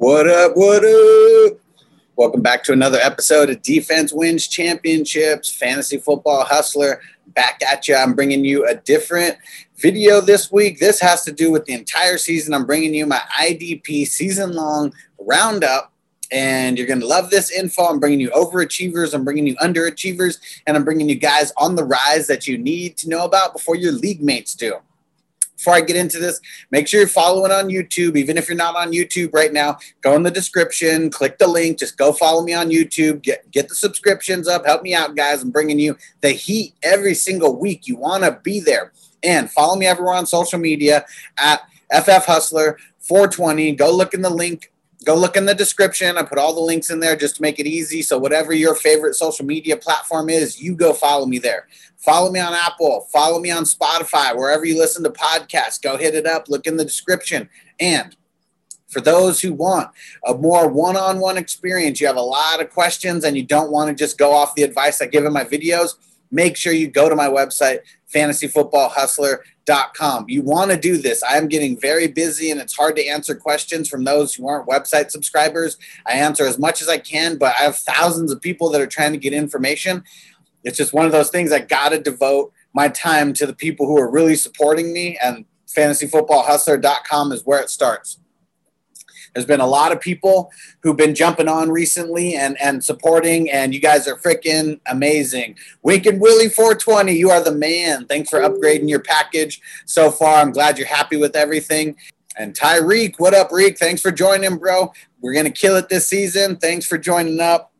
What up? What up? Welcome back to another episode of Defense Wins Championships, Fantasy Football Hustler. Back at you. I'm bringing you a different video this week. This has to do with the entire season. I'm bringing you my IDP season long roundup and you're going to love this info. I'm bringing you overachievers, I'm bringing you underachievers, and I'm bringing you guys on the rise that you need to know about before your league mates do before I get into this, make sure you're following on YouTube. Even if you're not on YouTube right now, go in the description, click the link, just go follow me on YouTube, get, get the subscriptions up, help me out, guys. I'm bringing you the heat every single week. You want to be there. And follow me everywhere on social media at FF Hustler 420. Go look in the link go look in the description. I put all the links in there just to make it easy. So whatever your favorite social media platform is, you go follow me there. Follow me on Apple, follow me on Spotify, wherever you listen to podcasts. Go hit it up, look in the description. And for those who want a more one-on-one experience, you have a lot of questions and you don't want to just go off the advice I give in my videos, make sure you go to my website, fantasyfootballhustler.com. You want to do this. I am getting very busy and it's hard to answer questions from those who aren't website subscribers. I answer as much as I can, but I have thousands of people that are trying to get information. It's just one of those things I got to devote my time to the people who are really supporting me, and fantasyfootballhustler.com is where it starts. There's been a lot of people who've been jumping on recently and, and supporting, and you guys are freaking amazing. Wink and Willie 420, you are the man. Thanks for upgrading your package so far. I'm glad you're happy with everything. And Tyreek, what up, Reek? Thanks for joining, bro. We're going to kill it this season. Thanks for joining up.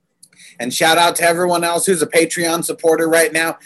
And shout out to everyone else who's a Patreon supporter right now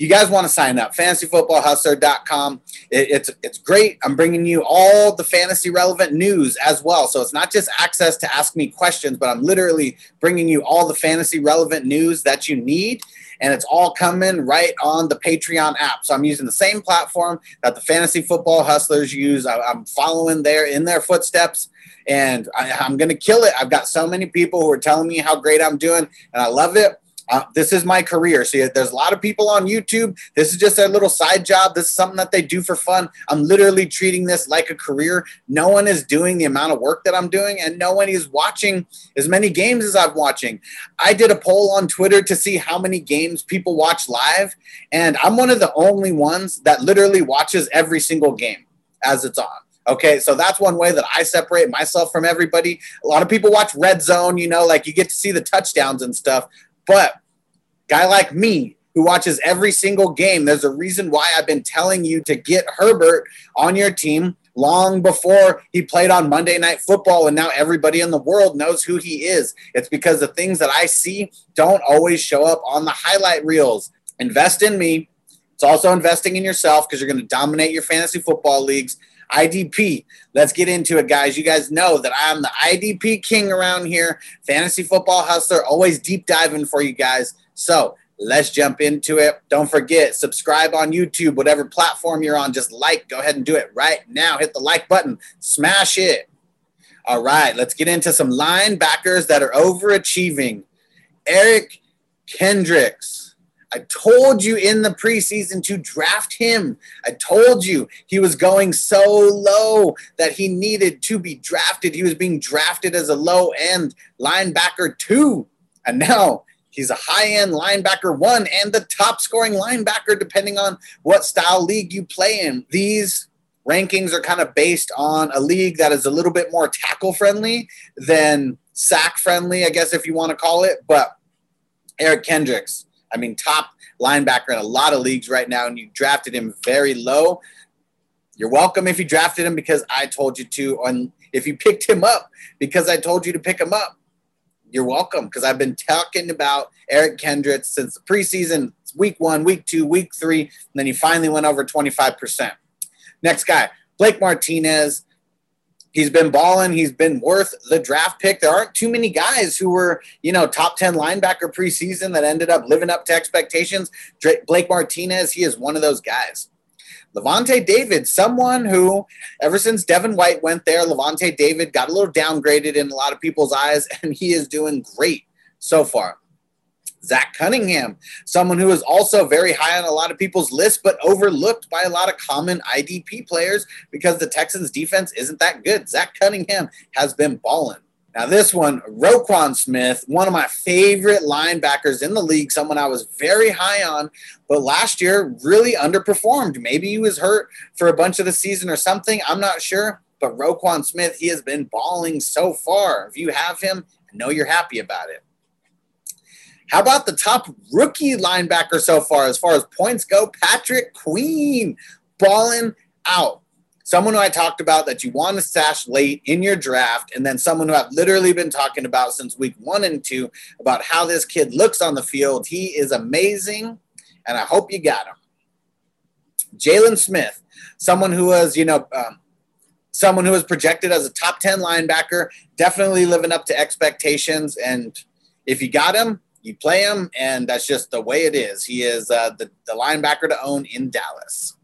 you guys want to sign up. fantasyfootballhustler.com it, it's it's great. I'm bringing you all the fantasy relevant news as well. So it's not just access to ask me questions but i'm literally bringing you all the fantasy relevant news that you need. And it's all coming right on the patreon app. So i'm using the same platform that the fantasy football hustlers use. I, i'm following there in their footsteps. And I, i'm going to kill it. I've got so many people who are telling me how great i'm doing and i love it uh, this is my career. See, there's a lot of people on YouTube. This is just their little side job. This is something that they do for fun. I'm literally treating this like a career. No one is doing the amount of work that I'm doing, and no one is watching as many games as I'm watching. I did a poll on Twitter to see how many games people watch live, and I'm one of the only ones that literally watches every single game as it's on. Okay, so that's one way that I separate myself from everybody. A lot of people watch Red Zone, you know, like you get to see the touchdowns and stuff. But guy like me who watches every single game, there's a reason why I've been telling you to get Herbert on your team long before he played on Monday Night Football, and now everybody in the world knows who he is. It's because the things that I see don't always show up on the highlight reels. Invest in me. It's also investing in yourself because you're going to dominate your fantasy football leagues. IDP. Let's get into it, guys. You guys know that I'm the IDP king around here. Fantasy football hustler, always deep diving for you guys. So let's jump into it. Don't forget, subscribe on YouTube, whatever platform you're on. Just like, go ahead and do it right now. Hit the like button, smash it. All right, let's get into some linebackers that are overachieving. Eric Kendricks. I told you in the preseason to draft him. I told you he was going so low that he needed to be drafted. He was being drafted as a low end linebacker, two. And now he's a high end linebacker, one, and the top scoring linebacker, depending on what style league you play in. These rankings are kind of based on a league that is a little bit more tackle friendly than sack friendly, I guess, if you want to call it. But Eric Kendricks, I mean, top linebacker in a lot of leagues right now, and you drafted him very low. You're welcome if you drafted him because I told you to, and if you picked him up because I told you to pick him up. You're welcome because I've been talking about Eric Kendricks since the preseason, week one, week two, week three, and then he finally went over 25%. Next guy, Blake Martinez. He's been balling. He's been worth the draft pick. There aren't too many guys who were, you know, top 10 linebacker preseason that ended up living up to expectations. Blake Martinez, he is one of those guys. Lavonte David, someone who, ever since Devin White went there, Lavonte David got a little downgraded in a lot of people's eyes, and he is doing great so far. Zach Cunningham, someone who is also very high on a lot of people's list, but overlooked by a lot of common IDP players because the Texans defense isn't that good. Zach Cunningham has been balling. Now, this one, Roquan Smith, one of my favorite linebackers in the league, someone I was very high on, but last year really underperformed. Maybe he was hurt for a bunch of the season or something. I'm not sure. But Roquan Smith, he has been balling so far. If you have him, I know you're happy about it. How about the top rookie linebacker so far, as far as points go? Patrick Queen balling out someone who I talked about that you want to stash late in your draft, and then someone who I've literally been talking about since week one and two about how this kid looks on the field. He is amazing, and I hope you got him. Jaylon Smith, someone who was, you know, um, someone who was projected as a top 10 linebacker, definitely living up to expectations. And if you got him, you play him, and that's just the way it is. He is uh, the, the linebacker to own in Dallas.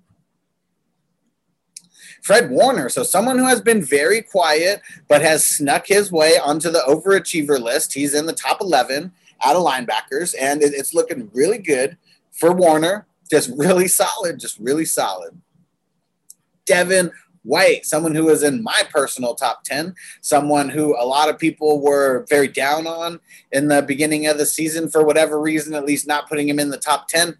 Fred Warner. So someone who has been very quiet but has snuck his way onto the overachiever list. He's in the top 11 out of linebackers, and it's looking really good for Warner. Just really solid, just really solid. Devin White, someone who was in my personal top 10, someone who a lot of people were very down on in the beginning of the season for whatever reason, at least not putting him in the top 10.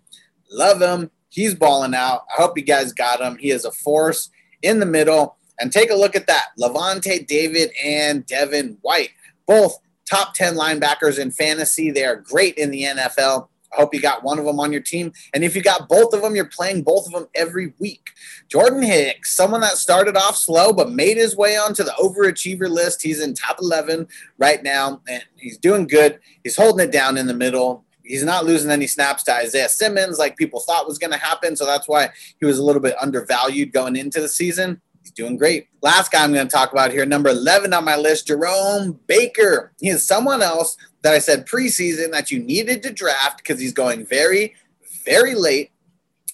Love him. He's balling out. I hope you guys got him. He is a force in the middle. And take a look at that. Lavonte David and Devin White, both top 10 linebackers in fantasy. They are great in the NFL. I hope you got one of them on your team. And if you got both of them, you're playing both of them every week. Jordan Hicks, someone that started off slow but made his way onto the overachiever list. He's in top 11 right now, and he's doing good. He's holding it down in the middle he's not losing any snaps to Isaiah Simmons like people thought was going to happen. So that's why he was a little bit undervalued going into the season. He's doing great. Last guy I'm going to talk about here, number 11 on my list, Jerome Baker. He is someone else that I said preseason that you needed to draft because he's going very, very late.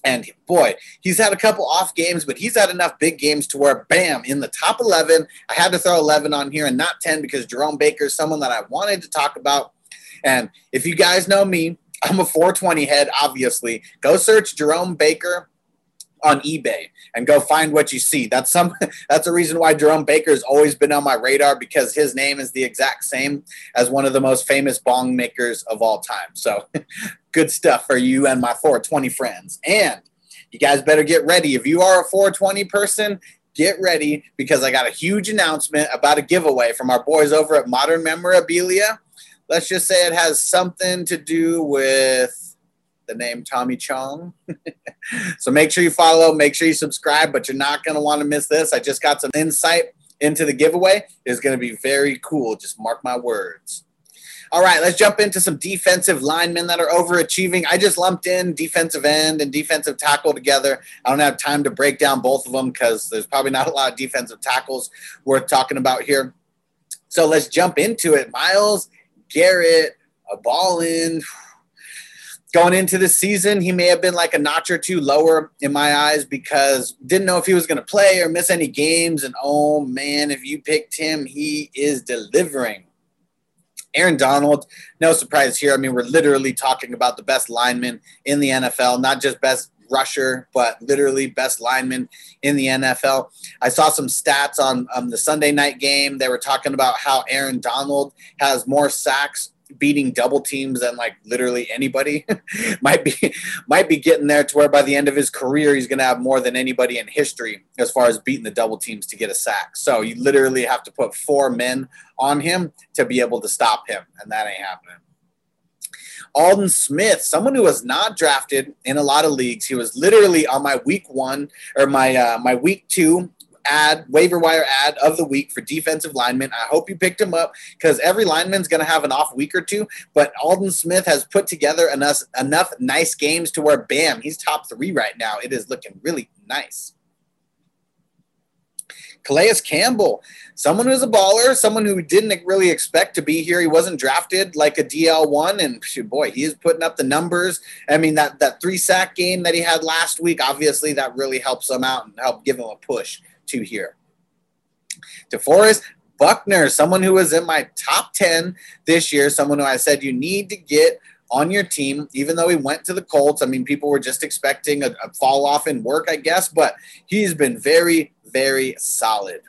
And boy, he's had a couple off games, but he's had enough big games to where, bam, in the top 11. I had to throw 11 on here and not 10 because Jerome Baker is someone that I wanted to talk about and if you guys know me, I'm a 420 head, obviously. Go search Jerome Baker on eBay and go find what you see. That's some that's a reason why Jerome Baker's always been on my radar because his name is the exact same as one of the most famous bong makers of all time. So good stuff for you and my 420 friends. And you guys better get ready. If you are a 420 person, get ready because I got a huge announcement about a giveaway from our boys over at Modern Memorabilia let's just say it has something to do with the name Tommy Chong. so make sure you follow, make sure you subscribe, but you're not going to want to miss this. I just got some insight into the giveaway. It's going to be very cool. Just mark my words. All right, let's jump into some defensive linemen that are overachieving. I just lumped in defensive end and defensive tackle together. I don't have time to break down both of them because there's probably not a lot of defensive tackles worth talking about here. So let's jump into it. Myles Garrett, a ball in. Going into the season, he may have been like a notch or two lower in my eyes because didn't know if he was going to play or miss any games. And oh man, if you picked him, he is delivering. Aaron Donald, no surprise here. I mean, we're literally talking about the best lineman in the NFL, not just best rusher, but literally best lineman in the NFL. I saw some stats on um, the Sunday night game. They were talking about how Aaron Donald has more sacks beating double teams than like literally anybody might be might be getting there to where by the end of his career he's going to have more than anybody in history as far as beating the double teams to get a sack so you literally have to put four men on him to be able to stop him and that ain't happening Aldon Smith, someone who was not drafted in a lot of leagues. He was literally on my week one or my uh, my week two ad waiver wire ad of the week for defensive linemen. I hope you picked him up because every lineman's going to have an off week or two. But Aldon Smith has put together enough enough nice games to where bam, he's top three right now. It is looking really nice. Calais Campbell, someone who's a baller, someone who didn't really expect to be here. He wasn't drafted like a DL1, and boy, he is putting up the numbers. I mean, that, that three sack game that he had last week, obviously, that really helps him out and help give him a push to here. DeForest Buckner, someone who was in my top 10 this year, someone who I said you need to get on your team, even though he went to the Colts. I mean, people were just expecting a, a fall off in work, I guess, but he's been very, very solid.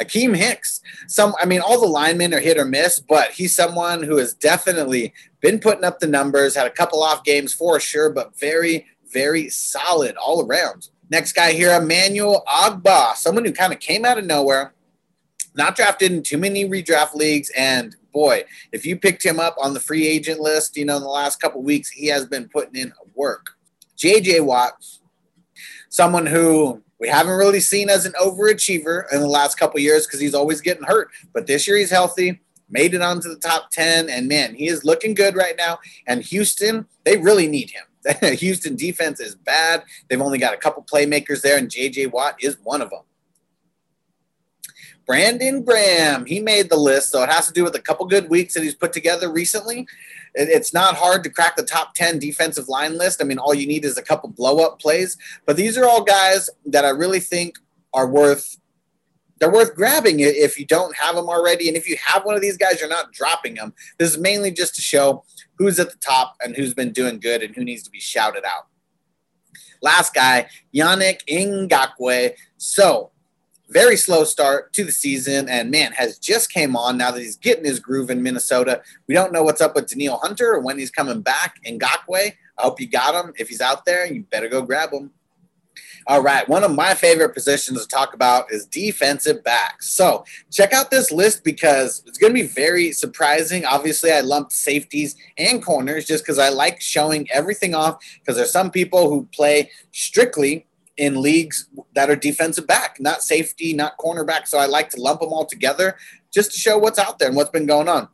Akiem Hicks, some, I mean, all the linemen are hit or miss, but he's someone who has definitely been putting up the numbers, had a couple off games for sure, but very, very solid all around. Next guy here, Emmanuel Ogbah, someone who kind of came out of nowhere, not drafted in too many redraft leagues, and boy, if you picked him up on the free agent list, you know, in the last couple weeks, he has been putting in work. JJ Watt, someone who we haven't really seen as an overachiever in the last couple years because he's always getting hurt. But this year he's healthy, made it onto the top 10, and man, he is looking good right now. And Houston, they really need him. Houston defense is bad. They've only got a couple playmakers there, and JJ Watt is one of them. Brandon Graham, he made the list, so it has to do with a couple good weeks that he's put together recently. It's not hard to crack the top 10 defensive line list. I mean, all you need is a couple blow up plays, but these are all guys that I really think are worth they're worth grabbing if you don't have them already. And if you have one of these guys, you're not dropping them. This is mainly just to show who's at the top and who's been doing good and who needs to be shouted out. Last guy, Yannick Ngakoue. So very slow start to the season and man has just came on now that he's getting his groove in minnesota we don't know what's up with Danielle hunter or when he's coming back Ngakoue i hope you got him if he's out there you better go grab him all right one of my favorite positions to talk about is defensive backs so check out this list because it's going to be very surprising obviously i lumped safeties and corners just because i like showing everything off because there's some people who play strictly in leagues that are defensive back, not safety, not cornerback. So I like to lump them all together just to show what's out there and what's been going on.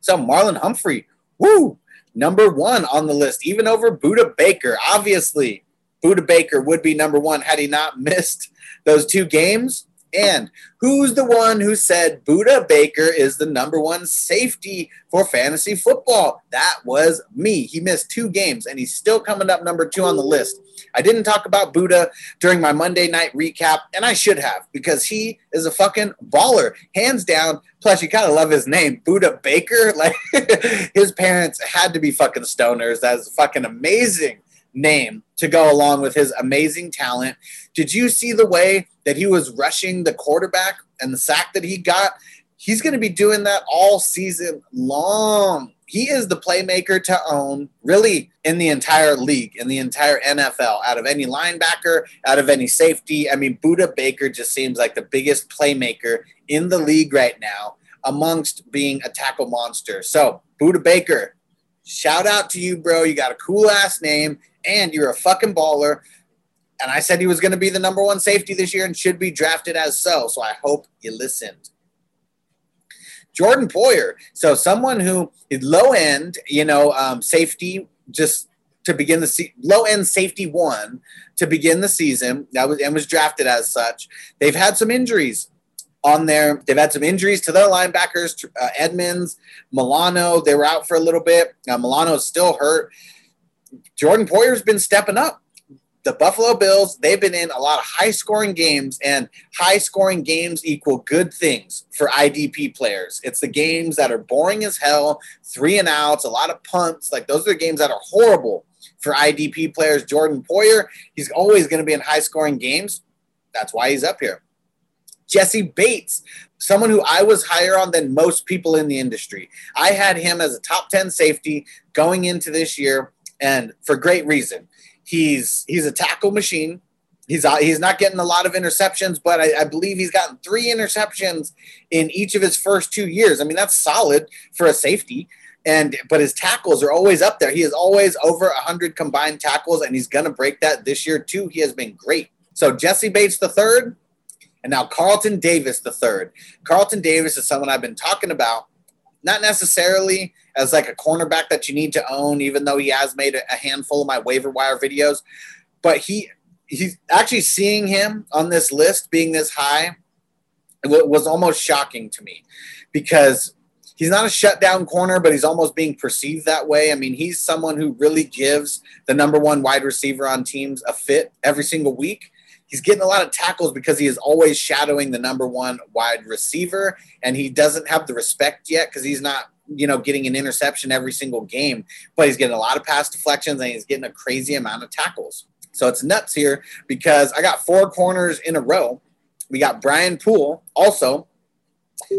So Marlon Humphrey, woo, number one on the list, even over Budda Baker. Obviously, Budda Baker would be number one had he not missed those two games. And who's the one who said Budda Baker is the number one safety for fantasy football? That was me. He missed two games and he's still coming up number two on the list. I didn't talk about Budda during my Monday night recap, and I should have because he is a fucking baller, hands down. Plus, you of love his name, Budda Baker. Like his parents had to be fucking stoners. That's fucking amazing name to go along with his amazing talent. Did you see the way that he was rushing the quarterback and the sack that he got? He's going to be doing that all season long he is the playmaker to own really in the entire league, in the entire NFL, out of any linebacker, out of any safety. I mean, Budda Baker just seems like the biggest playmaker in the league right now, amongst being a tackle monster. So, Budda Baker, shout out to you, bro. You got a cool ass name, and you're a fucking baller. And I said he was going to be the number one safety this year and should be drafted as so. So I hope you listened. Jordan Poyer. So someone who is low end, you know, um, safety just to begin the se- low end safety one to begin the season. That was and was drafted as such. They've had some injuries on there. They've had some injuries to their linebackers, uh, Edmunds, Milano. They were out for a little bit. Uh, Milano's still hurt. Jordan Poyer's been stepping up the Buffalo Bills, they've been in a lot of high scoring games, and high scoring games equal good things for IDP players. It's the games that are boring as hell, three and outs, a lot of punts. Like those are the games that are horrible for IDP players. Jordan Poyer, he's always going to be in high scoring games. That's why he's up here. Jessie Bates, someone who I was higher on than most people in the industry. I had him as a top 10 safety going into this year, and for great reason. He's he's a tackle machine. He's uh, he's not getting a lot of interceptions, but I, I, believe he's gotten three interceptions in each of his first two years. I mean, that's solid for a safety. And but his tackles are always up there. He is always over hundred combined tackles, and he's gonna break that this year too. He has been great. So Jessie Bates the third, and now Carlton Davis the third. Carlton Davis is someone I've been talking about not necessarily as like a cornerback that you need to own, even though he has made a handful of my waiver wire videos. But he he's actually seeing him on this list being this high was almost shocking to me because he's not a shutdown corner, but he's almost being perceived that way. I mean, he's someone who really gives the number one wide receiver on teams a fit every single week he's getting a lot of tackles because he is always shadowing the number one wide receiver, and he doesn't have the respect yet because he's not, you know, getting an interception every single game. But he's getting a lot of pass deflections and he's getting a crazy amount of tackles. So it's nuts here because I got four corners in a row we got Brian Poole, also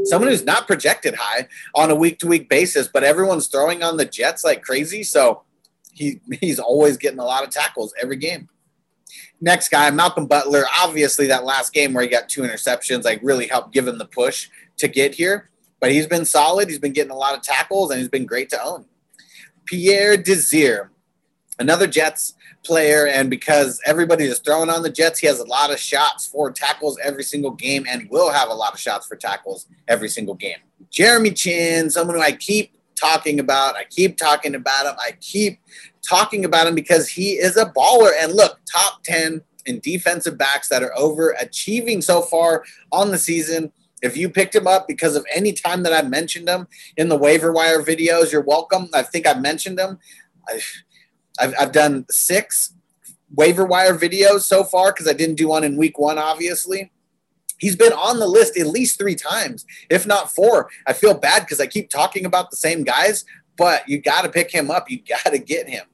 someone who's not projected high on a week to week basis, but everyone's throwing on the Jets like crazy. So he, he's always getting a lot of tackles every game. Next guy, Malcolm Butler. Obviously, that last game where he got two interceptions, like really helped give him the push to get here. But he's been solid. He's been getting a lot of tackles, and he's been great to own. Pierre Desir, another Jets player, and because everybody is throwing on the Jets, he has a lot of shots for tackles every single game, and will have a lot of shots for tackles every single game. Jeremy Chinn, someone who I keep talking about, I keep talking about him, I keep talking about him because he is a baller. And look, top 10 in defensive backs that are overachieving so far on the season. If you picked him up because of any time that I mentioned him in the waiver wire videos, you're welcome. I think I mentioned him. I've, I've, I've done six waiver wire videos so far because I didn't do one in week one, obviously. He's been on the list at least three times, if not four. I feel bad because I keep talking about the same guys, but you got to pick him up. You got to get him.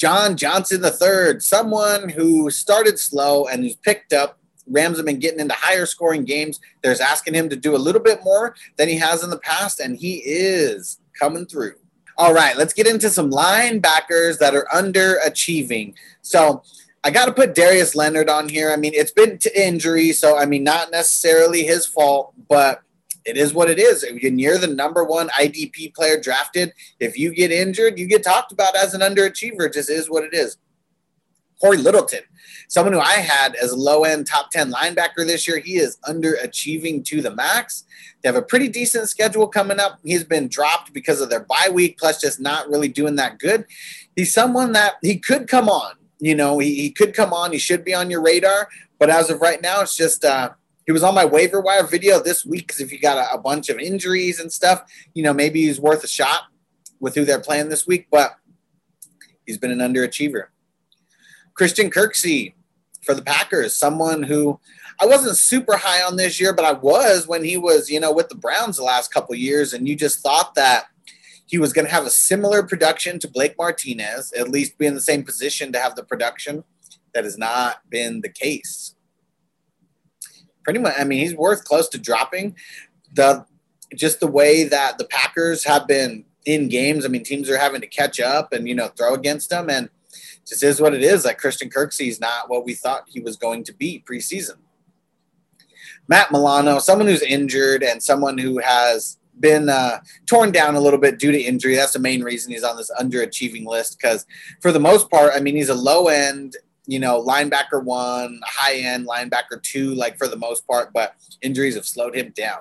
John Johnson III, someone who started slow and who's picked up. Rams have been getting into higher scoring games. There's asking him to do a little bit more than he has in the past, and he is coming through. All right, let's get into some linebackers that are underachieving. So I got to put Darius Leonard on here. I mean, it's been to injury, so I mean, not necessarily his fault, but it is what it is. When you're the number one IDP player drafted, if you get injured, you get talked about as an underachiever. It just is what it is. Cory Littleton, someone who I had as a low end top 10 linebacker this year, he is underachieving to the max. They have a pretty decent schedule coming up. He's been dropped because of their bye week, plus just not really doing that good. He's someone that he could come on. You know, he, he could come on. He should be on your radar. But as of right now, it's just uh, he was on my waiver wire video this week because if you got a, a, bunch of injuries and stuff, you know, maybe he's worth a shot with who they're playing this week, but he's been an underachiever. Christian Kirksey for the Packers, someone who I wasn't super high on this year, but I was when he was, you know, with the Browns the last couple years, and you just thought that he was going to have a similar production to Blake Martinez, at least be in the same position to have the production. That has not been the case pretty much. I mean, he's worth close to dropping. The just the way that the Packers have been in games. I mean, teams are having to catch up and you know throw against them, and just is what it is. Like Christian Kirksey is not what we thought he was going to be preseason. Matt Milano, someone who's injured and someone who has been uh, torn down a little bit due to injury. That's the main reason he's on this underachieving list because, for the most part, I mean, he's a low end you know, linebacker one, high end linebacker two, like for the most part, but injuries have slowed him down.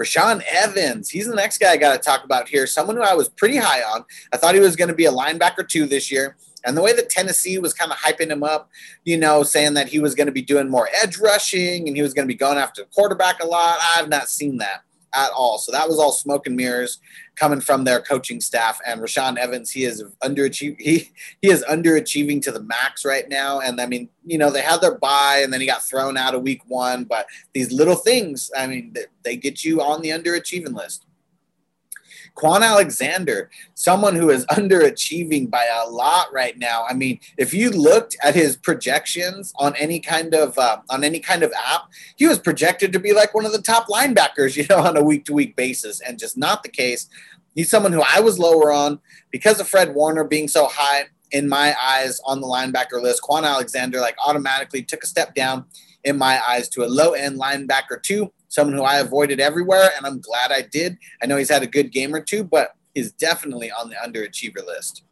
Rashaan Evans, he's the next guy I got to talk about here. Someone who I was pretty high on. I thought he was going to be a linebacker two this year. And the way that Tennessee was kind of hyping him up, you know, saying that he was going to be doing more edge rushing and he was going to be going after the quarterback a lot, I've not seen that at all. So that was all smoke and mirrors coming from their coaching staff. And Rashaan Evans, he is underachieving. He he is underachieving to the max right now. And I mean, you know, they had their bye, and then he got thrown out of week one. But these little things, I mean, they get you on the underachieving list. Kwon Alexander, someone who is underachieving by a lot right now. I mean, if you looked at his projections on any kind of uh, on any kind of app, he was projected to be like one of the top linebackers, you know, on a week to week basis, and just not the case. He's someone who I was lower on because of Fred Warner being so high in my eyes on the linebacker list. Kwon Alexander like automatically took a step down in my eyes to a low end linebacker two someone who I avoided everywhere, and I'm glad I did. I know he's had a good game or two, but he's definitely on the underachiever list.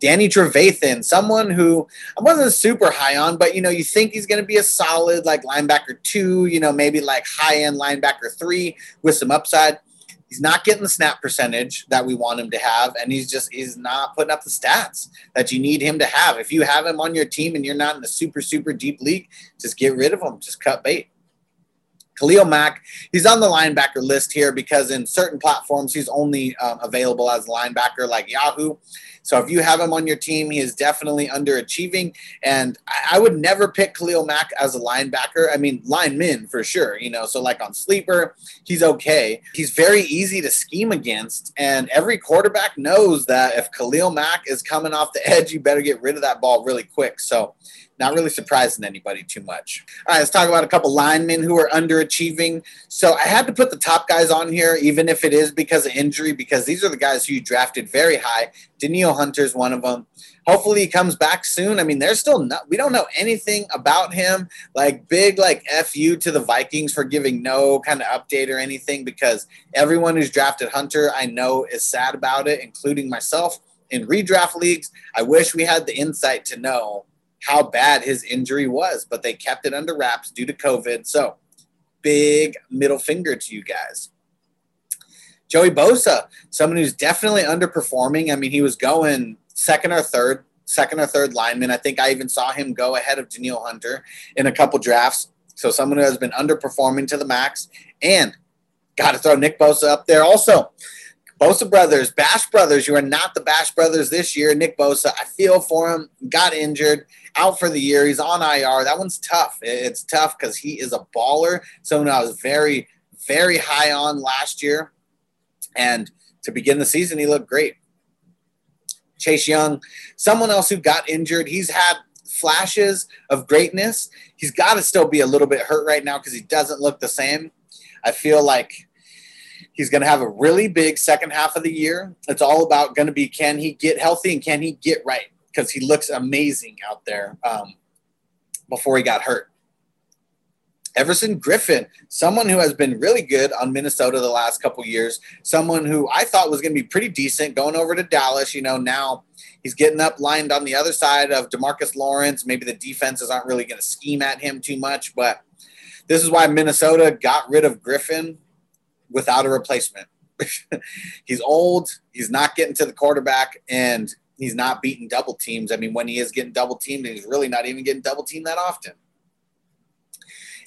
Danny Trevathan, someone who I wasn't super high on, but you know, you think he's going to be a solid like linebacker two, you know, maybe like high end linebacker three with some upside. He's not getting the snap percentage that we want him to have, and he's just he's not putting up the stats that you need him to have. If you have him on your team and you're not in a super super deep league, just get rid of him. Just cut bait. Khalil Mack, he's on the linebacker list here because in certain platforms he's only um, available as a linebacker like Yahoo. So if you have him on your team, he is definitely underachieving. And I would never pick Khalil Mack as a linebacker. I mean, lineman for sure, you know. So like on sleeper, he's okay. He's very easy to scheme against. And every quarterback knows that if Khalil Mack is coming off the edge, you better get rid of that ball really quick. So not really surprising anybody too much. All right, let's talk about a couple linemen who are underachieving. So I had to put the top guys on here, even if it is because of injury, because these are the guys who you drafted very high. Danielle Hunter's one of them. Hopefully he comes back soon. I mean, there's still not, we don't know anything about him. Like big, like fu to the Vikings for giving no kind of update or anything, because everyone who's drafted Hunter I know is sad about it, including myself. In redraft leagues, I wish we had the insight to know how bad his injury was, but they kept it under wraps due to COVID. So, big middle finger to you guys. Joey Bosa, someone who's definitely underperforming. I mean, he was going second or third, second or third lineman. I think I even saw him go ahead of Danielle Hunter in a couple drafts. So, someone who has been underperforming to the max. And got to throw Nick Bosa up there also. Bosa brothers, Bash brothers, you are not the Bash brothers this year. Nick Bosa, I feel for him, got injured, out for the year. He's on IR. That one's tough. It's tough because he is a baller. Someone I was very, very high on last year. And to begin the season, he looked great. Chase Young, someone else who got injured. He's had flashes of greatness. He's got to still be a little bit hurt right now because he doesn't look the same. I feel like He's going to have a really big second half of the year. It's all about going to be can he get healthy and can he get right because he looks amazing out there um, before he got hurt. Everson Griffen, someone who has been really good on Minnesota the last couple years, someone who I thought was going to be pretty decent going over to Dallas. You know, now he's getting up lined on the other side of Demarcus Lawrence. Maybe the defenses aren't really going to scheme at him too much, but this is why Minnesota got rid of Griffen without a replacement. he's old. He's not getting to the quarterback, and he's not beating double teams. I mean, when he is getting double teamed, he's really not even getting double teamed that often.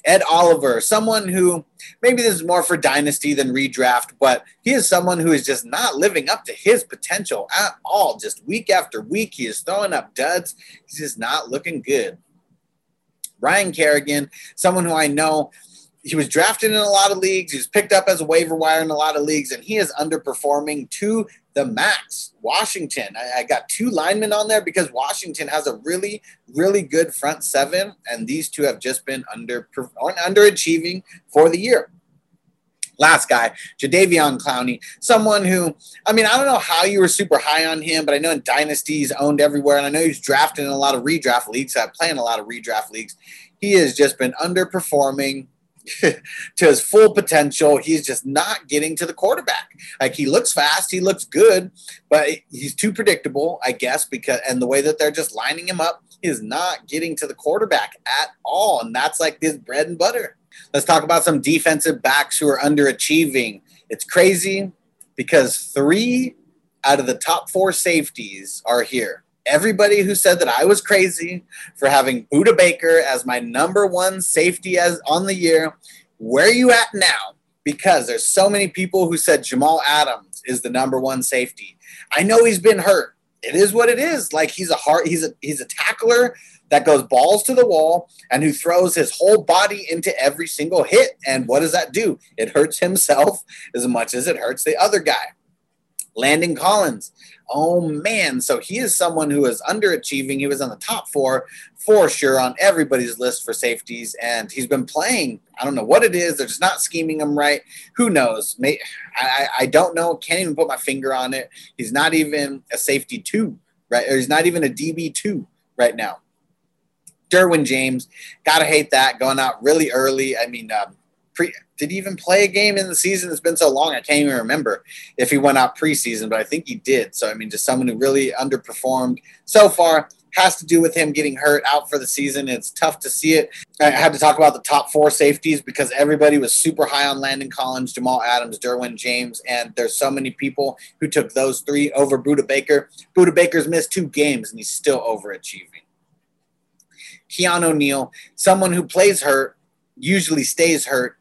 Ed Oliver, someone who maybe this is more for dynasty than redraft, but he is someone who is just not living up to his potential at all. Just week after week, he is throwing up duds. He's just not looking good. Ryan Kerrigan, someone who I know he was drafted in a lot of leagues. He was picked up as a waiver wire in a lot of leagues, and he is underperforming to the max. Washington, I, I, got two linemen on there because Washington has a really, really good front seven, and these two have just been under underachieving for the year. Last guy, Jadeveon Clowney, someone who, I mean, I don't know how you were super high on him, but I know in dynasties owned everywhere, and I know he's drafted in a lot of redraft leagues. I play in a lot of redraft leagues. He has just been underperforming to his full potential. He's just not getting to the quarterback. Like he looks fast, he looks good, but he's too predictable, I guess, because and the way that they're just lining him up is not getting to the quarterback at all. And that's like his bread and butter. Let's talk about some defensive backs who are underachieving. It's crazy because three out of the top four safeties are here everybody who said that I was crazy for having Budda Baker as my number one safety as on the year. Where are you at now? Because there's so many people who said Jamal Adams is the number one safety. I know he's been hurt. It is what it is. Like he's a heart, he's a he's a tackler that goes balls to the wall and who throws his whole body into every single hit. And what does that do? It hurts himself as much as it hurts the other guy. Landon Collins. Oh man, so he is someone who is underachieving. He was on the top four for sure on everybody's list for safeties, and he's been playing. I don't know what it is. They're just not scheming him right. Who knows? May, I, I don't know. Can't even put my finger on it. He's not even a safety two, right? Or he's not even a DB two right now. Derwin James, gotta hate that going out really early. I mean, um, pre did he even play a game in the season? It's been so long, I can't even remember if he went out preseason, but I think he did. So, I mean, just someone who really underperformed so far has to do with him getting hurt out for the season. It's tough to see it. I had to talk about the top four safeties because everybody was super high on Landon Collins, Jamal Adams, Derwin James, and there's so many people who took those three over Budda Baker. Budda Baker's missed two games and he's still overachieving. Keanu Neal, someone who plays hurt, usually stays hurt,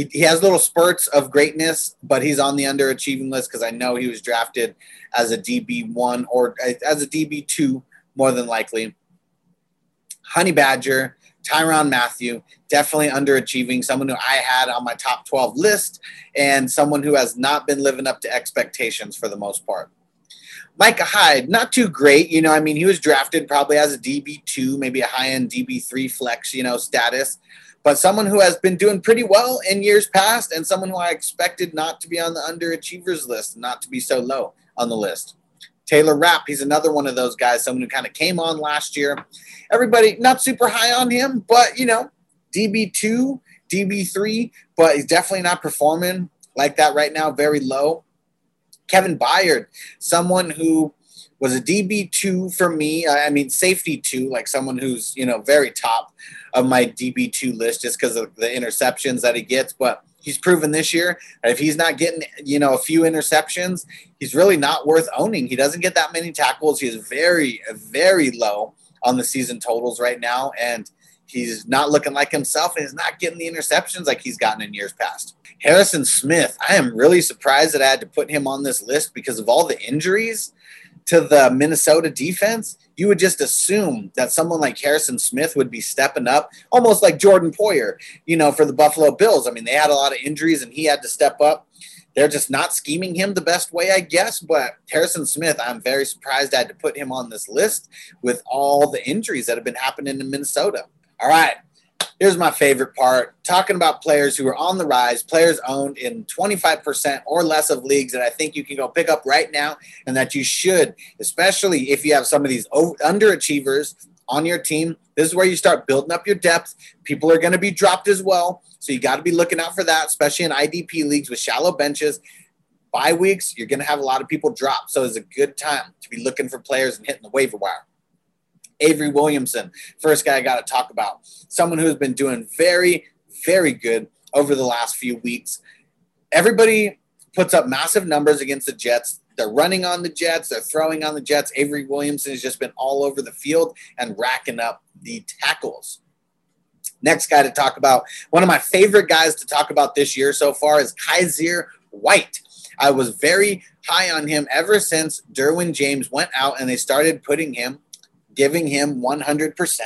he, he has little spurts of greatness, but he's on the underachieving list because I know he was drafted as a DB1 or uh, as a DB2 more than likely. Honey Badger, Tyrann Mathieu, definitely underachieving, someone who I had on my top 12 list, and someone who has not been living up to expectations for the most part. Micah Hyde, not too great. You know, I mean, he was drafted probably as a DB2, maybe a high end DB3 flex, you know, status, but someone who has been doing pretty well in years past and someone who I expected not to be on the underachievers list, not to be so low on the list. Taylor Rapp, he's another one of those guys, someone who kind of came on last year. Everybody not super high on him, but you know, DB2, DB3, but he's definitely not performing like that right now, very low. Kevin Byard, someone who was a DB2 for me. Uh, I mean, safety two, like someone who's, you know, very top of my DB2 list just because of the interceptions that he gets. But he's proven this year that if he's not getting, you know, a few interceptions, he's really not worth owning. He doesn't get that many tackles. He is very, very low on the season totals right now. And he's not looking like himself and he's not getting the interceptions like he's gotten in years past. Harrison Smith, I am really surprised that I had to put him on this list because of all the injuries to the Minnesota defense. You would just assume that someone like Harrison Smith would be stepping up, almost like Jordan Poyer, you know, for the Buffalo Bills. I mean, they had a lot of injuries and he had to step up. They're just not scheming him the best way, I guess. But Harrison Smith, I'm very surprised I had to put him on this list with all the injuries that have been happening in Minnesota. All right. Here's my favorite part talking about players who are on the rise, players owned in 25% or less of leagues that I think you can go pick up right now and that you should, especially if you have some of these underachievers on your team. This is where you start building up your depth. People are going to be dropped as well. So you got to be looking out for that, especially in IDP leagues with shallow benches. Bye weeks, you're going to have a lot of people drop. So it's a good time to be looking for players and hitting the waiver wire. Avery Williamson, first guy I got to talk about. Someone who's been doing very, very good over the last few weeks. Everybody puts up massive numbers against the Jets. They're running on the Jets, they're throwing on the Jets. Avery Williamson has just been all over the field and racking up the tackles. Next guy to talk about, one of my favorite guys to talk about this year so far is Kyzir White. I was very high on him ever since Derwin James went out and they started putting him giving him 100%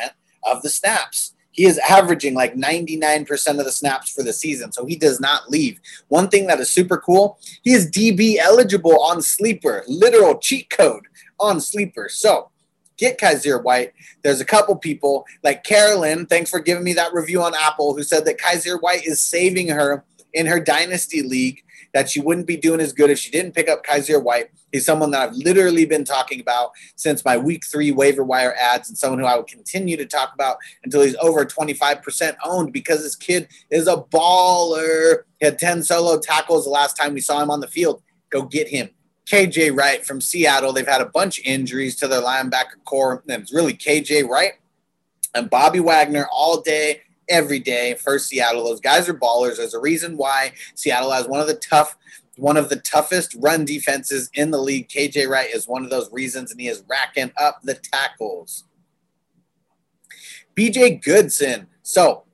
of the snaps. He is averaging like 99% of the snaps for the season, so he does not leave. One thing that is super cool, he is DB eligible on Sleeper, literal cheat code on Sleeper. So get Kyzir White. There's a couple people like Carolyn, thanks for giving me that review on Apple, who said that Kyzir White is saving her in her dynasty league that she wouldn't be doing as good if she didn't pick up Kyzir White. He's someone that I've literally been talking about since my week three waiver wire ads, and someone who I will continue to talk about until he's over 25% owned because this kid is a baller. He had 10 solo tackles the last time we saw him on the field. Go get him. KJ Wright from Seattle. They've had a bunch of injuries to their linebacker core, and it's really KJ Wright and Bobby Wagner all day every day for Seattle. Those guys are ballers. There's a reason why Seattle has one of the tough, one of the toughest run defenses in the league. KJ Wright is one of those reasons, and he is racking up the tackles. BJ Goodson. So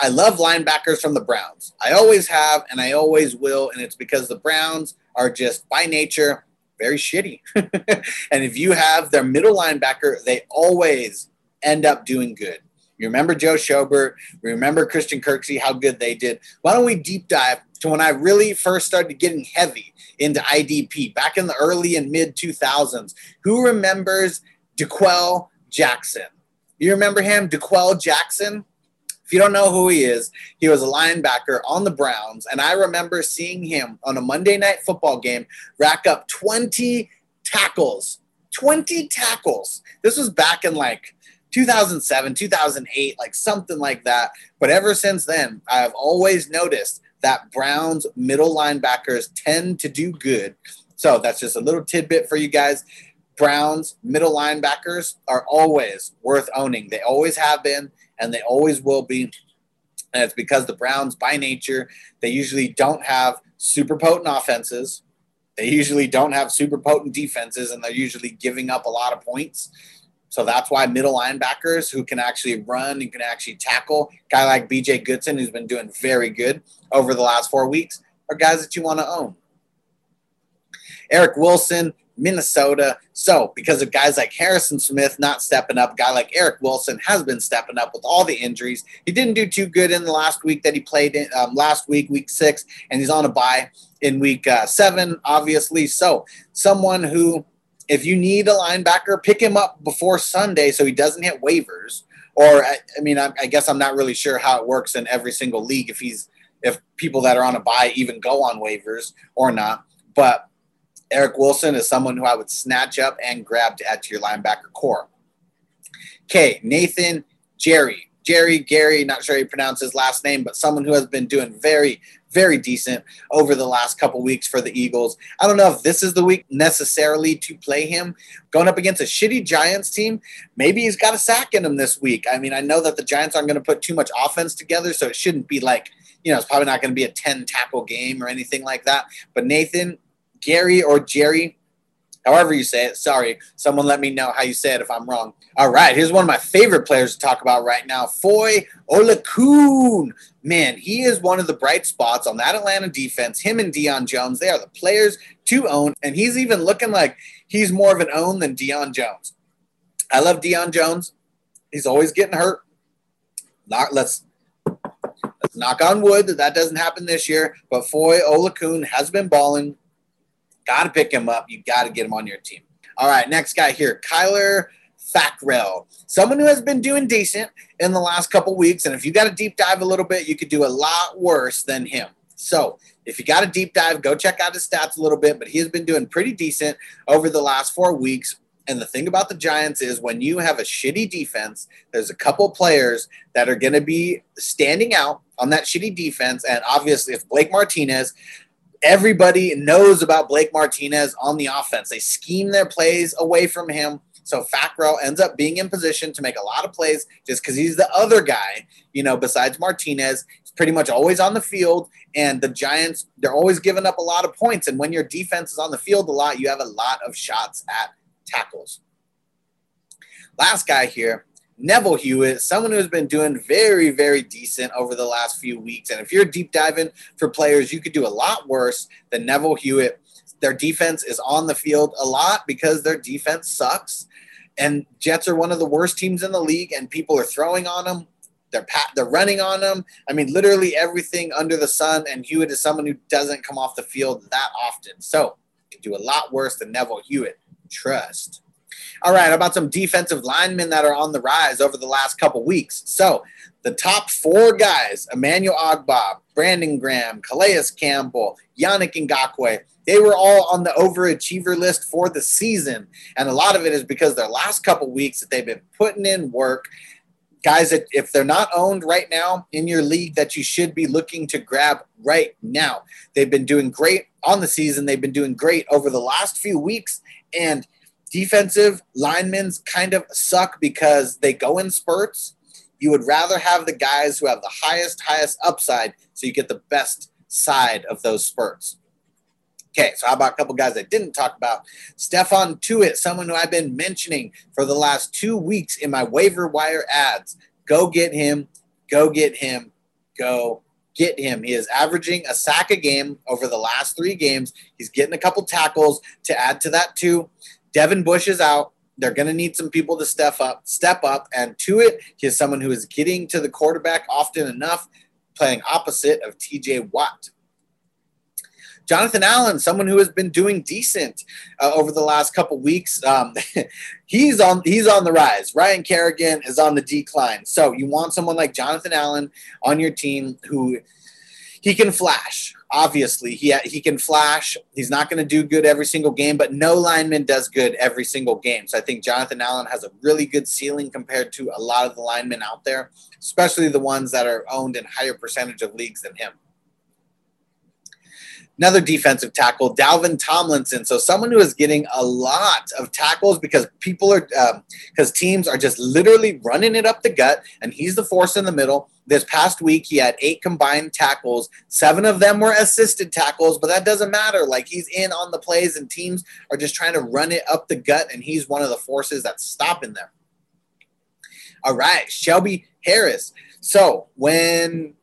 I love linebackers from the Browns. I always have, and I always will, and it's because the Browns are just by nature very shitty. and if you have their middle linebacker, they always end up doing good. You remember Joe Schobert. Remember Christian Kirksey, how good they did. Why don't we deep dive to when I really first started getting heavy into IDP back in the early and mid 2000s? Who remembers D'Qwell Jackson? You remember him, D'Qwell Jackson? If you don't know who he is, he was a linebacker on the Browns. And I remember seeing him on a Monday night football game rack up 20 tackles. 20 tackles. This was back in like 2007, 2008, like something like that. But ever since then, I've always noticed that Browns middle linebackers tend to do good. So that's just a little tidbit for you guys. Browns middle linebackers are always worth owning. They always have been, and they always will be. And it's because the Browns, by nature, they usually don't have super potent offenses. They usually don't have super potent defenses, and they're usually giving up a lot of points So that's why middle linebackers who can actually run and can actually tackle, guy like BJ Goodson, who's been doing very good over the last four weeks, are guys that you want to own. Eric Wilson, Minnesota. So, because of guys like Harrison Smith not stepping up, guy like Eric Wilson has been stepping up with all the injuries. He didn't do too good in the last week that he played in um, last week, week six, and he's on a bye in week uh, seven, obviously. So, someone who, if you need a linebacker, pick him up before Sunday so he doesn't hit waivers. Or, I, I mean, I, I guess I'm not really sure how it works in every single league if he's if people that are on a buy even go on waivers or not. But Eric Wilson is someone who I would snatch up and grab to add to your linebacker core. Okay, Nathan Gerry. Jerry, Gary, not sure how you pronounce his last name, but someone who has been doing very, very decent over the last couple weeks for the Eagles. I don't know if this is the week necessarily to play him. Going up against a shitty Giants team, maybe he's got a sack in him this week. I mean, I know that the Giants aren't going to put too much offense together, so it shouldn't be like, you know, it's probably not going to be a 10 tackle game or anything like that. But Nathan, Gary or Jerry, however you say it. Sorry, someone let me know how you say it if I'm wrong. All right, here's one of my favorite players to talk about right now, Foye Oluokun. Man, he is one of the bright spots on that Atlanta defense. Him and Deion Jones, they are the players to own, and he's even looking like he's more of an own than Deion Jones. I love Deion Jones. He's always getting hurt. Not, let's let's knock on wood that that doesn't happen this year. But Foye Oluokun has been balling Got to pick him up. You got to get him on your team. All right, next guy here, Kyler Fackrell, someone who has been doing decent in the last couple weeks. And if you got to deep dive a little bit, you could do a lot worse than him. So if you got a deep dive, go check out his stats a little bit. But he has been doing pretty decent over the last four weeks. And the thing about the Giants is when you have a shitty defense, there's a couple players that are going to be standing out on that shitty defense. And obviously, if Blake Martinez everybody knows about Blake Martinez on the offense. They scheme their plays away from him. So Fackrell ends up being in position to make a lot of plays just because he's the other guy, you know, besides Martinez. He's pretty much always on the field. And the Giants, they're always giving up a lot of points. And when your defense is on the field a lot, you have a lot of shots at tackles. Last guy here, Neville Hewitt, someone who's been doing very, very decent over the last few weeks. And if you're deep diving for players, you could do a lot worse than Neville Hewitt. Their defense is on the field a lot because their defense sucks. And Jets are one of the worst teams in the league, and people are throwing on them. They're pat, they're running on them. I mean, literally everything under the sun. And Hewitt is someone who doesn't come off the field that often, so can do a lot worse than Neville Hewitt. Trust. All right, about some defensive linemen that are on the rise over the last couple weeks. So the top four guys, Emmanuel Ogbah, Brandon Graham, Calais Campbell, Yannick Ngakoue, they were all on the overachiever list for the season. And a lot of it is because their last couple weeks that they've been putting in work. Guys, if they're not owned right now in your league, that you should be looking to grab right now. They've been doing great on the season. They've been doing great over the last few weeks. And defensive linemen kind of suck because they go in spurts. You would rather have the guys who have the highest, highest upside so you get the best side of those spurts. Okay, so how about a couple guys I didn't talk about? Stephon Tuitt, someone who I've been mentioning for the last two weeks in my waiver wire ads. Go get him. Go get him. Go get him. He is averaging a sack a game over the last three games. He's getting a couple tackles to add to that, too. Devin Bush is out. They're going to need some people to step up, step up, and Tuitt, he's someone who is getting to the quarterback often enough, playing opposite of T.J. Watt. Jonathan Allen, someone who has been doing decent uh, over the last couple weeks, um, he's on he's on the rise. Ryan Kerrigan is on the decline. So you want someone like Jonathan Allen on your team who he can flash. Obviously, he he can flash. He's not going to do good every single game, but no lineman does good every single game. So I think Jonathan Allen has a really good ceiling compared to a lot of the linemen out there, especially the ones that are owned in higher percentage of leagues than him. Another defensive tackle, Dalvin Tomlinson. So someone who is getting a lot of tackles because people are because um, teams are just literally running it up the gut, and he's the force in the middle. This past week, he had eight combined tackles. Seven of them were assisted tackles, but that doesn't matter. Like he's in on the plays, and teams are just trying to run it up the gut, and he's one of the forces that's stopping them. All right, Shelby Harris. So when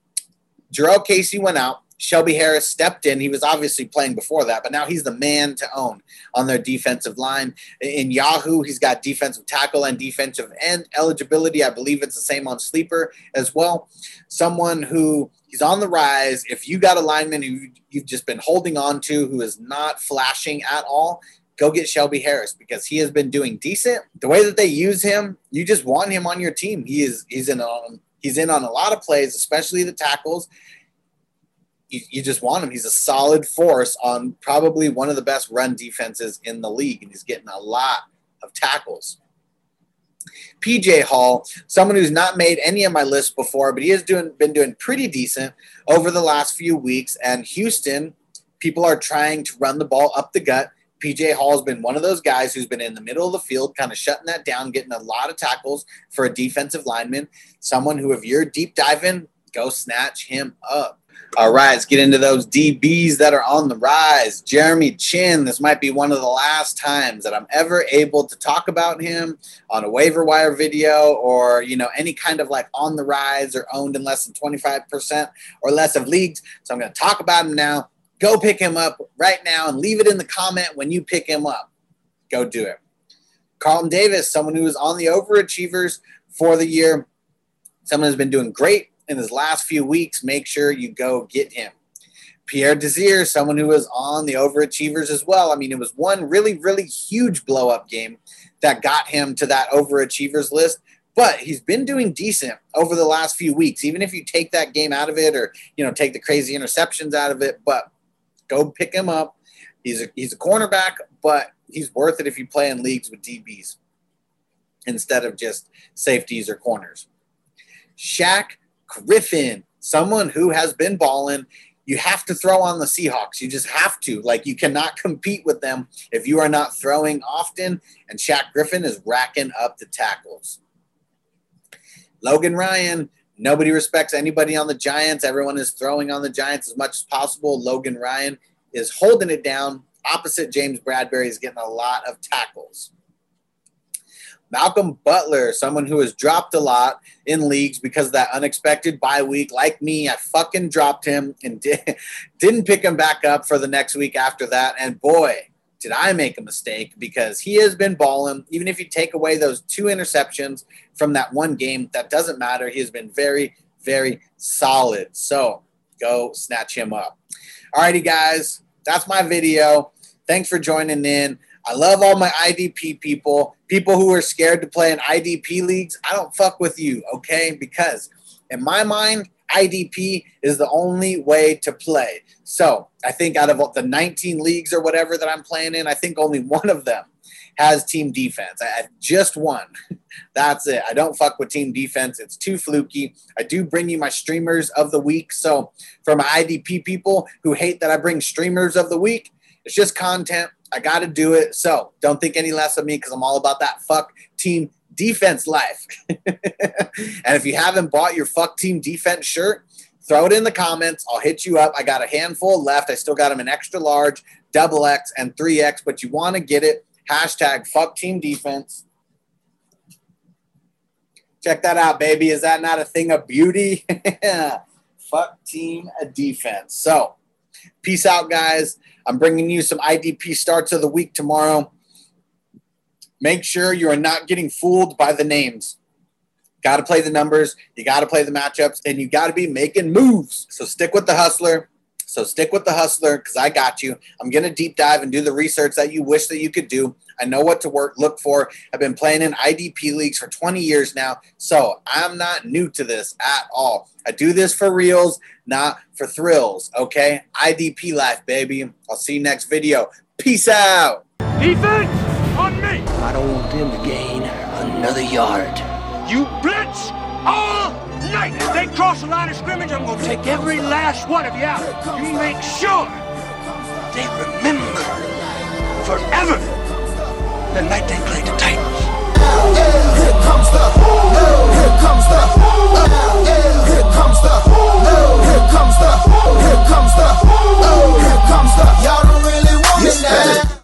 Jurrell Casey went out, Shelby Harris stepped in. He was obviously playing before that, but now he's the man to own on their defensive line. In Yahoo, he's got defensive tackle and defensive end eligibility. I believe it's the same on Sleeper as well. Someone who he's on the rise. If you got a lineman who you've just been holding on to who is not flashing at all, go get Shelby Harris because he has been doing decent. The way that they use him, you just want him on your team. He is he's in on he's in on a lot of plays, especially the tackles you, you just want him. He's a solid force on probably one of the best run defenses in the league, and he's getting a lot of tackles. PJ Hall, someone who's not made any of my lists before, but he has doing been doing pretty decent over the last few weeks. And Houston, people are trying to run the ball up the gut. PJ Hall has been one of those guys who's been in the middle of the field, kind of shutting that down, getting a lot of tackles for a defensive lineman. Someone who, if you're deep diving, go snatch him up. All right, let's get into those DBs that are on the rise. Jeremy Chinn, this might be one of the last times that I'm ever able to talk about him on a waiver wire video or, you know, any kind of like on the rise or owned in less than 25% or less of leagues. So I'm going to talk about him now. Go pick him up right now and leave it in the comment when you pick him up. Go do it. Carlton Davis, someone who is on the overachievers for the year, someone who's been doing great in his last few weeks, make sure you go get him. Pierre Desir, someone who was on the overachievers as well. I mean, it was one really, really huge blow up game that got him to that overachievers list. But he's been doing decent over the last few weeks, even if you take that game out of it or, you know, take the crazy interceptions out of it. But go pick him up. He's a, he's a cornerback, but he's worth it if you play in leagues with DBs instead of just safeties or corners. Shaq Griffin, someone who has been balling. You have to throw on the Seahawks. You just have to. Like, you cannot compete with them if you are not throwing often. And Shaq Griffin is racking up the tackles. Logan Ryan, nobody respects anybody on the Giants. Everyone is throwing on the Giants as much as possible. Logan Ryan is holding it down. Opposite James Bradberry is getting a lot of tackles. Malcolm Butler, someone who has dropped a lot in leagues because of that unexpected bye week. Like me, I fucking dropped him and did, didn't pick him back up for the next week after that. And boy, did I make a mistake because he has been balling. Even if you take away those two interceptions from that one game, that doesn't matter. He has been very, very solid. So go snatch him up. Alrighty, guys, that's my video. Thanks for joining in. I love all my IDP people, people who are scared to play in IDP leagues. I don't fuck with you, okay? Because in my mind, IDP is the only way to play. So I think out of the 19 leagues or whatever that I'm playing in, I think only one of them has team defense. I just one. That's it. I don't fuck with team defense. It's too fluky. I do bring you my streamers of the week. So for my IDP people who hate that I bring streamers of the week, it's just content. I got to do it. So don't think any less of me because I'm all about that fuck team defense life. and if you haven't bought your fuck team defense shirt, throw it in the comments. I'll hit you up. I got a handful left. I still got them in extra large, double X, and 3X, but you want to get it. Hashtag fuck team defense. Check that out, baby. Is that not a thing of beauty? fuck team defense. So, peace out, guys. I'm bringing you some IDP starts of the week tomorrow. Make sure you are not getting fooled by the names. Got to play the numbers, you got to play the matchups, and you got to be making moves. So stick with the hustler. So stick with the hustler because I got you. I'm going to deep dive and do the research that you wish that you could do. I know what to work, look for. I've been playing in IDP leagues for 20 years now, so I'm not new to this at all. I do this for reals, not for thrills. Okay, IDP life, baby. I'll see you next video. Peace out. Defense on me. I don't want them to gain another yard. You blitz all night. If they cross the line of scrimmage, I'm gonna take every last one of you out. You make sure they remember forever the night they played the Titans. Here comes the, here comes the, here comes the, here comes the, here comes the, y'all don't really want it now.